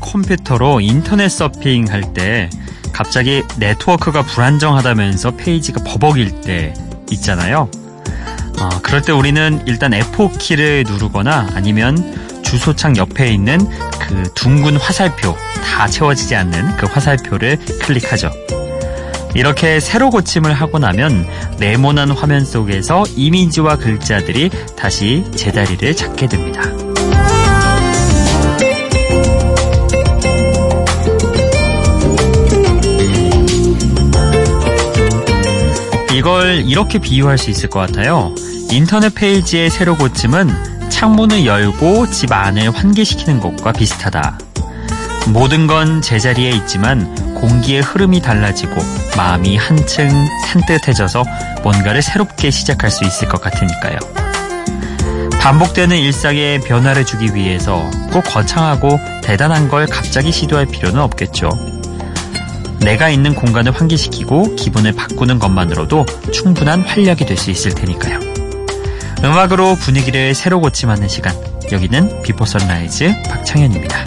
컴퓨터로 인터넷 서핑할 때 갑자기 네트워크가 불안정하다면서 페이지가 버벅일 때 있잖아요. 어, 그럴 때 우리는 일단 F4키를 누르거나 아니면 주소창 옆에 있는 그 둥근 화살표 다 채워지지 않는 그 화살표를 클릭하죠. 이렇게 새로 고침을 하고 나면 네모난 화면 속에서 이미지와 글자들이 다시 제자리를 찾게 됩니다. 이걸 이렇게 비유할 수 있을 것 같아요. 인터넷 페이지의 새로 고침은 창문을 열고 집 안을 환기시키는 것과 비슷하다. 모든 건 제자리에 있지만 공기의 흐름이 달라지고 마음이 한층 산뜻해져서 뭔가를 새롭게 시작할 수 있을 것 같으니까요. 반복되는 일상에 변화를 주기 위해서 꼭 거창하고 대단한 걸 갑자기 시도할 필요는 없겠죠. 내가 있는 공간을 환기시키고 기분을 바꾸는 것만으로도 충분한 활력이 될 수 있을 테니까요. 음악으로 분위기를 새로 고침하는 시간. 여기는 Before Sunrise 박창현입니다.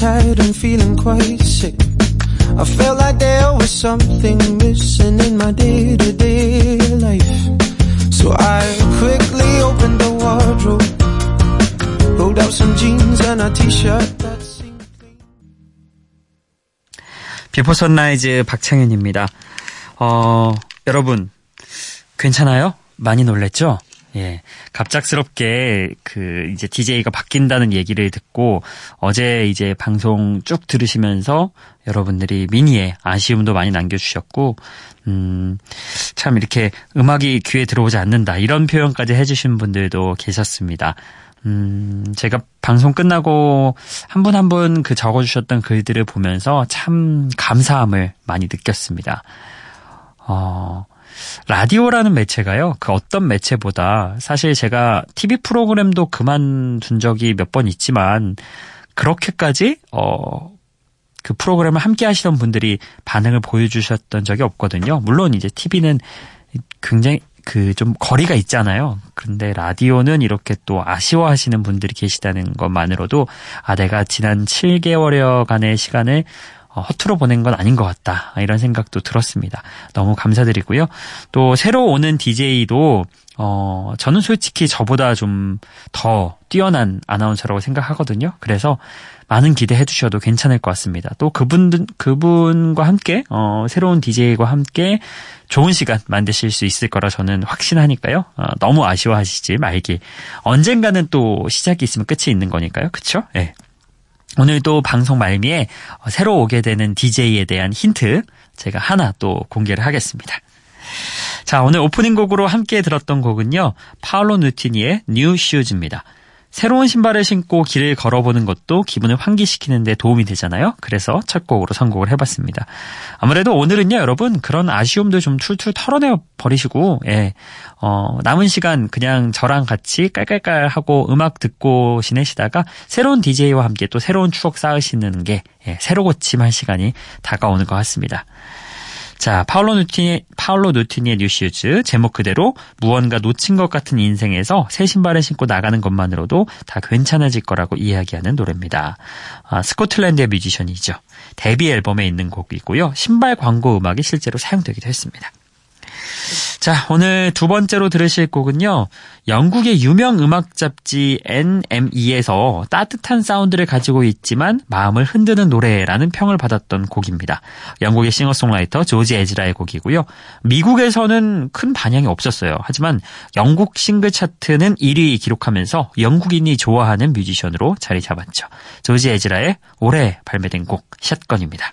Tired and feeling quite sick. I felt like there was something missing in my day to day life. So I quickly opened the wardrobe, pulled out some jeans and a t shirt. 비포 선라이즈 박창현입니다. 어, 여러분, 괜찮아요? 많이 놀랬죠? 예. 갑작스럽게 그 이제 DJ가 바뀐다는 얘기를 듣고 어제 이제 방송 쭉 들으시면서 여러분들이 미니에 아쉬움도 많이 남겨주셨고, 음, 참 이렇게 음악이 귀에 들어오지 않는다. 이런 표현까지 해주신 분들도 계셨습니다. 음, 제가 방송 끝나고 한 분 한 분 그 적어주셨던 글들을 보면서 참 감사함을 많이 느꼈습니다. 어, 라디오라는 매체가요, 그 어떤 매체보다 사실 제가 TV 프로그램도 그만둔 적이 몇 번 있지만, 그렇게까지, 어, 그 프로그램을 함께 하시던 분들이 반응을 보여주셨던 적이 없거든요. 물론 이제 TV는 굉장히 그 좀 거리가 있잖아요. 그런데 라디오는 이렇게 또 아쉬워하시는 분들이 계시다는 것만으로도 아, 내가 지난 7개월여간의 시간을 어, 허투루 보낸 건 아닌 것 같다. 이런 생각도 들었습니다. 너무 감사드리고요. 또 새로 오는 DJ도 어, 저는 솔직히 저보다 좀 더 뛰어난 아나운서라고 생각하거든요. 그래서 많은 기대해 주셔도 괜찮을 것 같습니다. 또 그분, 그분과 함께, 어, 새로운 DJ와 함께 좋은 시간 만드실 수 있을 거라 저는 확신하니까요. 어, 너무 아쉬워하시지 말기. 언젠가는 또 시작이 있으면 끝이 있는 거니까요. 그쵸? 예. 네. 오늘도 방송 말미에 새로 오게 되는 DJ에 대한 힌트 제가 하나 또 공개를 하겠습니다. 자, 오늘 오프닝 곡으로 함께 들었던 곡은요. 파울로 누티니의 New Shoes입니다. 새로운 신발을 신고 길을 걸어보는 것도 기분을 환기시키는 데 도움이 되잖아요. 그래서 첫 곡으로 선곡을 해봤습니다. 아무래도 오늘은요, 여러분, 그런 아쉬움들 좀 툴툴 털어내 버리시고, 예, 어, 남은 시간 그냥 저랑 같이 깔깔깔 하고 음악 듣고 지내시다가 새로운 DJ와 함께 또 새로운 추억 쌓으시는 게, 예, 새로 고침할 시간이 다가오는 것 같습니다. 자, 파울로 누티니, 파울로 누티니의 New Shoes 제목 그대로 무언가 놓친 것 같은 인생에서 새 신발을 신고 나가는 것만으로도 다 괜찮아질 거라고 이야기하는 노래입니다. 아, 스코틀랜드의 뮤지션이죠. 데뷔 앨범에 있는 곡이고요. 신발 광고 음악이 실제로 사용되기도 했습니다. 자, 오늘 두 번째로 들으실 곡은요. 영국의 유명 음악 잡지 NME에서 따뜻한 사운드를 가지고 있지만 마음을 흔드는 노래라는 평을 받았던 곡입니다. 영국의 싱어송라이터 조지 에즈라의 곡이고요. 미국에서는 큰 반향이 없었어요. 하지만 영국 싱글 차트는 1위 기록하면서 영국인이 좋아하는 뮤지션으로 자리 잡았죠. 조지 에즈라의 올해 발매된 곡 샷건입니다.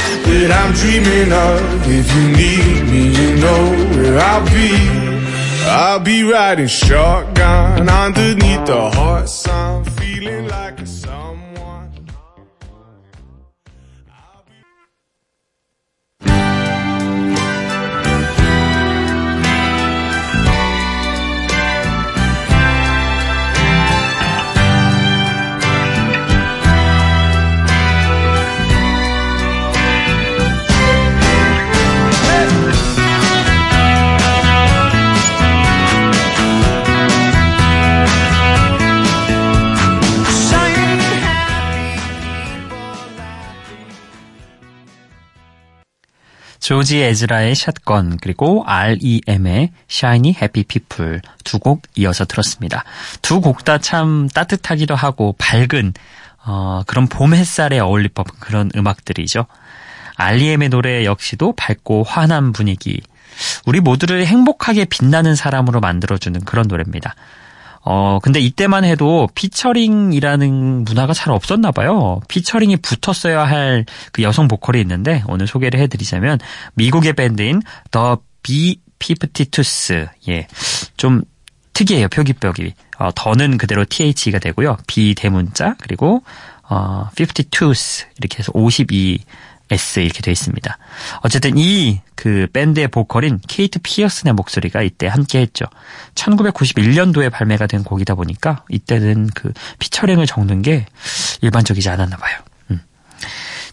that I'm dreaming of. If you need me, you know where I'll be. I'll be riding shotgun underneath the hot sun, feeling like a someone. 조지 에즈라의 샷건 그리고 R.E.M의 Shiny Happy People 두 곡 이어서 들었습니다. 두 곡 다 참 따뜻하기도 하고 밝은 어, 그런 봄 햇살에 어울릴 법한 그런 음악들이죠. R.E.M의 노래 역시도 밝고 환한 분위기 우리 모두를 행복하게 빛나는 사람으로 만들어주는 그런 노래입니다. 어, 근데 이때만 해도 피처링이라는 문화가 잘 없었나 봐요. 피처링이 붙었어야 할 그 여성 보컬이 있는데 오늘 소개를 해드리자면 미국의 밴드인 The B52s. 예. 좀 특이해요, 표기벽이. 어, 더는 그대로 TH가 되고요. B 대문자, 그리고, 어, 52s. 이렇게 해서 52 S 이렇게 되어 있습니다. 어쨌든 이 그 밴드의 보컬인 케이트 피어슨의 목소리가 이때 함께 했죠. 1991년도에 발매가 된 곡이다 보니까 이때는 그 피처링을 적는 게 일반적이지 않았나 봐요. 음.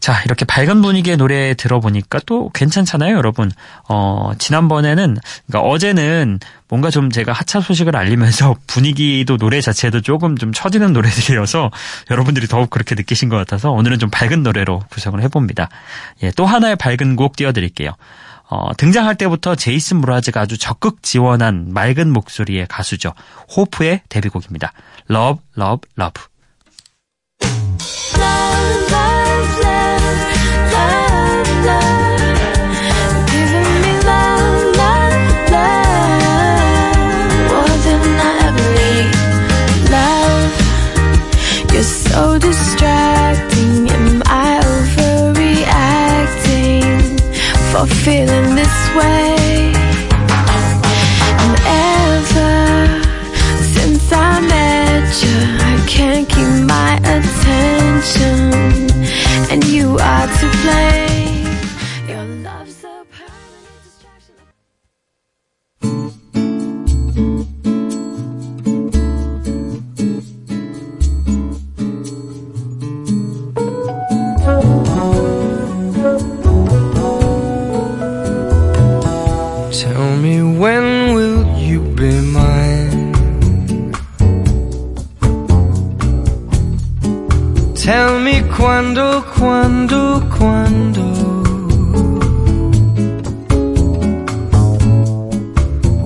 자, 이렇게 밝은 분위기의 노래 들어보니까 또 괜찮잖아요, 여러분. 어, 지난번에는, 그러니까 어제는 뭔가 좀 제가 하차 소식을 알리면서 분위기도 노래 자체도 조금 좀 처지는 노래들이어서 여러분들이 더욱 그렇게 느끼신 것 같아서 오늘은 좀 밝은 노래로 구성을 해봅니다. 예, 또 하나의 밝은 곡 띄워드릴게요. 어, 등장할 때부터 제이슨 무라즈가 아주 적극 지원한 맑은 목소리의 가수죠. 호프의 데뷔곡입니다. Love, Love, Love. For feeling this way? Tell me quando, quando, quando.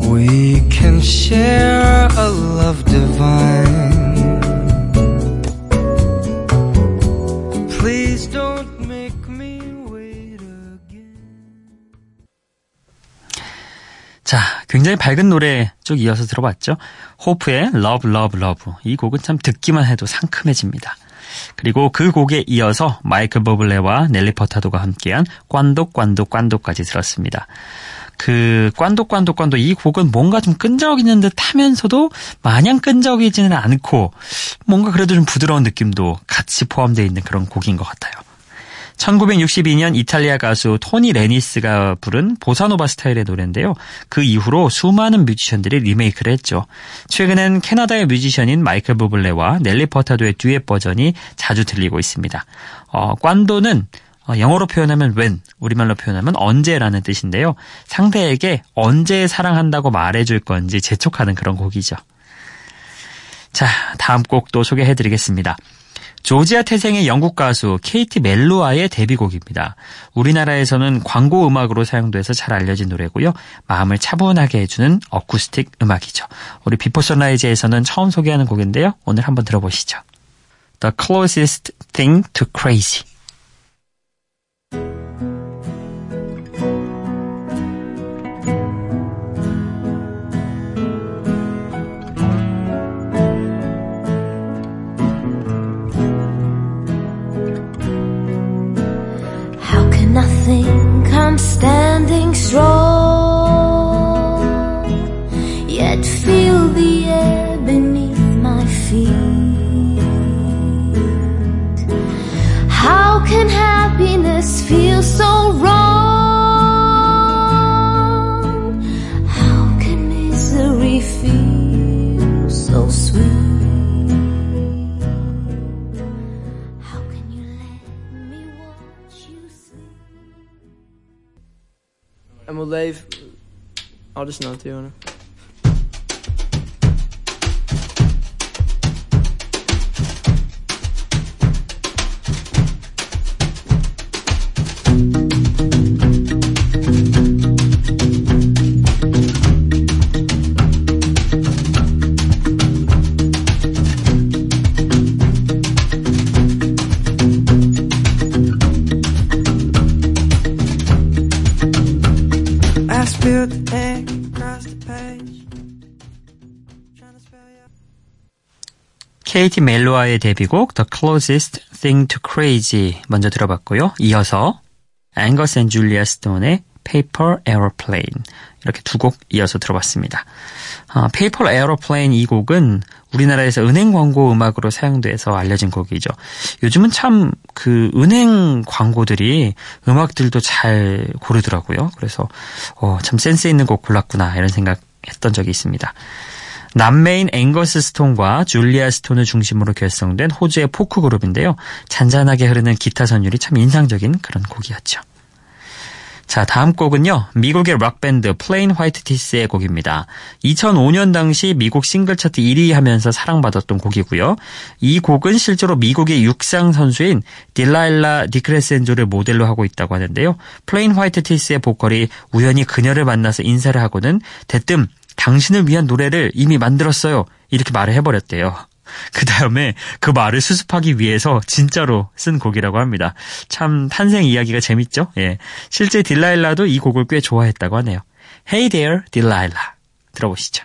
We can share a love divine. Please don't make me wait again. 자, 굉장히 밝은 노래 쭉 이어서 들어봤죠? 호프의 Love, Love, Love. 이 곡은 참 듣기만 해도 상큼해집니다. 그리고 그 곡에 이어서 마이클 버블레와 넬리 퍼타도가 함께한 Quando Quando Quando까지 들었습니다. 그 Quando Quando Quando 이 곡은 뭔가 좀 끈적이는 듯 하면서도 마냥 끈적이지는 않고 뭔가 그래도 좀 부드러운 느낌도 같이 포함되어 있는 그런 곡인 것 같아요. 1962년 이탈리아 가수 토니 레니스가 부른 보사노바 스타일의 노래인데요. 그 이후로 수많은 뮤지션들이 리메이크를 했죠. 최근엔 캐나다의 뮤지션인 마이클 부블레와 넬리 퍼타도의 듀엣 버전이 자주 들리고 있습니다. 어, 꽌도는 어, 영어로 표현하면 when, 우리말로 표현하면 언제라는 뜻인데요. 상대에게 언제 사랑한다고 말해줄 건지 재촉하는 그런 곡이죠. 자, 다음 곡도 소개해드리겠습니다. 조지아 태생의 영국 가수 케이티 멜로아의 데뷔곡입니다. 우리나라에서는 광고 음악으로 사용돼서 잘 알려진 노래고요. 마음을 차분하게 해주는 어쿠스틱 음악이죠. 우리 Before Sunrise에서는 처음 소개하는 곡인데요. 오늘 한번 들어보시죠. The closest thing to crazy. Think I'm standing strong, En we'll leave. Oh, dat is not, it. 케이티 멜로아의 데뷔곡 The Closest Thing to Crazy 먼저 들어봤고요. 이어서 앵거스 앤 줄리아 스톤의 Paper Aeroplane 이렇게 두 곡 이어서 들어봤습니다. 아, Paper Aeroplane 이 곡은 우리나라에서 은행 광고 음악으로 사용돼서 알려진 곡이죠. 요즘은 참 그 은행 광고들이 음악들도 잘 고르더라고요. 그래서 어, 참 센스 있는 곡 골랐구나 이런 생각 했던 적이 있습니다. 남매인 앵거스 스톤과 줄리아 스톤을 중심으로 결성된 호주의 포크 그룹인데요. 잔잔하게 흐르는 기타 선율이 참 인상적인 그런 곡이었죠. 자, 다음 곡은요. 미국의 락밴드 플레인 화이트 티스의 곡입니다. 2005년 당시 미국 싱글 차트 1위 하면서 사랑받았던 곡이고요. 이 곡은 실제로 미국의 육상 선수인 딜라일라 디크레센조를 모델로 하고 있다고 하는데요. 플레인 화이트 티스의 보컬이 우연히 그녀를 만나서 인사를 하고는 대뜸 당신을 위한 노래를 이미 만들었어요. 이렇게 말을 해버렸대요. 그 다음에 그 말을 수습하기 위해서 진짜로 쓴 곡이라고 합니다. 참 탄생 이야기가 재밌죠? 예. 실제 딜라일라도 이 곡을 꽤 좋아했다고 하네요. Hey there, Delilah. 들어보시죠.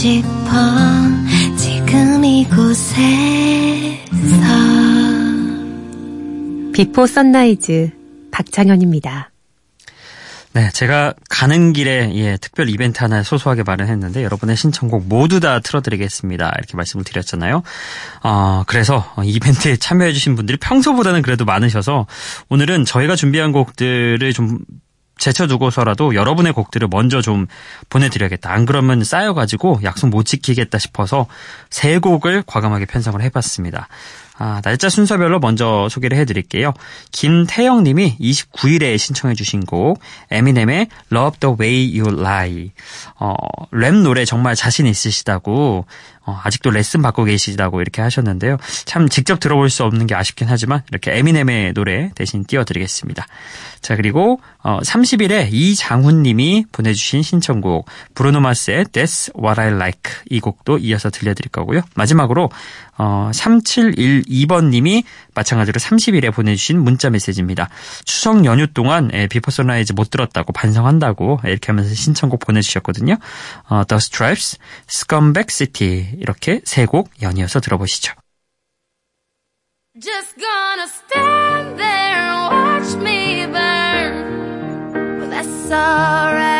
싶어 지금 이곳에서 비포 선라이즈 박창현입니다. 네, 제가 가는 길에 예, 특별 이벤트 하나 소소하게 마련했는데 여러분의 신청곡 모두 다 틀어드리겠습니다. 이렇게 말씀을 드렸잖아요. 어, 그래서 이벤트에 참여해주신 분들이 평소보다는 그래도 많으셔서 오늘은 저희가 준비한 곡들을 좀 제쳐두고서라도 여러분의 곡들을 먼저 좀 보내드려야겠다. 안 그러면 쌓여가지고 약속 못 지키겠다 싶어서 세 곡을 과감하게 편성을 해봤습니다. 아, 날짜 순서별로 먼저 소개를 해드릴게요. 김태영 님이 29일에 신청해주신 곡, 에미넴의 Love the Way You Lie. 어, 랩 노래 정말 자신 있으시다고, 어, 아직도 레슨 받고 계시다고 이렇게 하셨는데요. 참 직접 들어볼 수 없는 게 아쉽긴 하지만, 이렇게 에미넴의 노래 대신 띄워드리겠습니다. 자, 그리고, 어, 30일에 이장훈 님이 보내주신 신청곡, 브루노마스의 That's What I Like. 이 곡도 이어서 들려드릴 거고요. 마지막으로, 어, 3712번 님이 마찬가지로 30일에 보내주신 문자 메시지입니다. 추석 연휴 동안 예, 비포 선라이즈 못 들었다고 반성한다고 이렇게 하면서 신청곡 보내주셨거든요. 어, The Strypes, Scumbag City 이렇게 세 곡 연이어서 들어보시죠. Just gonna stand there and watch me burn. Well, that's alright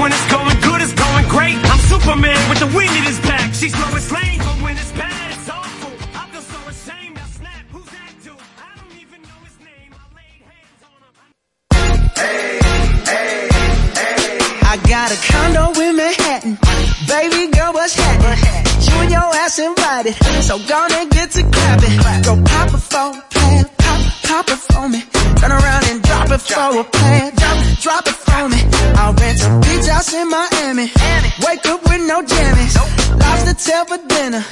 When it's going good, it's going great. I'm Superman with the wind in his back. She's Lois Lane, but when it's bad, it's awful. I feel so ashamed. I snap. Who's that dude? I don't even know his name. I laid on got a condo in Manhattan. Baby girl, what's happening? You and your ass invited. So gonna get to clapping. Go pop a plan. Pop, pop it for me. Turn around and drop it for a plan. In Miami. Wake up with no jammies. Lobster tail for dinner.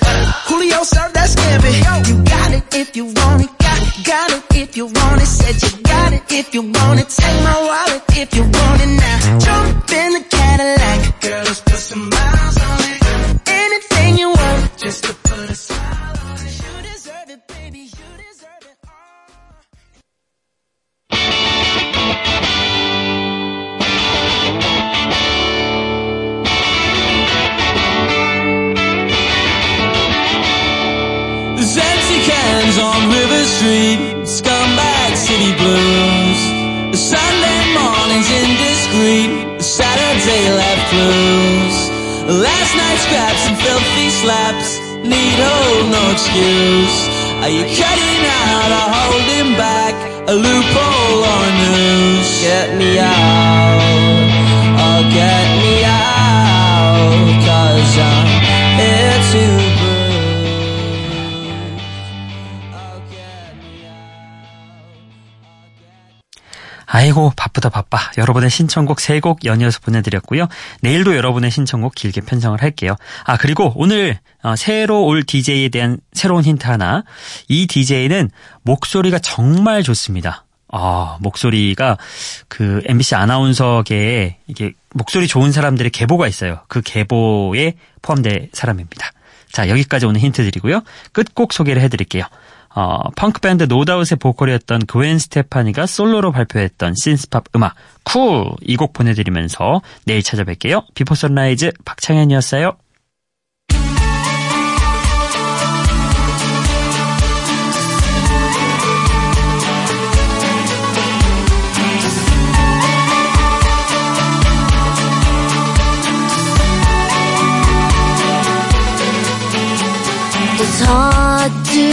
Julio served that scampi. You got it if you want it. Got, got it if you want it. Said you got it if you want it. Take my wallet if you want it Street, scumbag city blues. The Sunday morning's indiscreet, the Saturday left blues. Last night's scraps and filthy slaps need hold no excuse. Are you cutting out or holding back a loophole or a noose? Get me out, oh get me out, cause I'm 아이고 바쁘다 바빠. 여러분의 신청곡 세곡 연이어서 보내드렸고요. 내일도 여러분의 신청곡 길게 편성을 할게요. 아 그리고 오늘 어, 새로 올 DJ에 대한 새로운 힌트 하나. 이 DJ는 목소리가 정말 좋습니다. 아, 목소리가 그 MBC 아나운서계에 이게 목소리 좋은 사람들의 계보가 있어요. 그 계보에 포함된 사람입니다. 자, 여기까지 오늘 힌트 드리고요. 끝곡 소개를 해드릴게요. 어, 펑크 밴드 노다웃의 보컬이었던 그웬 스테파니가 솔로로 발표했던 신스팝 음악 Cool 이 곡 보내드리면서 내일 찾아뵐게요. 비포 선라이즈 박창현이었어요. do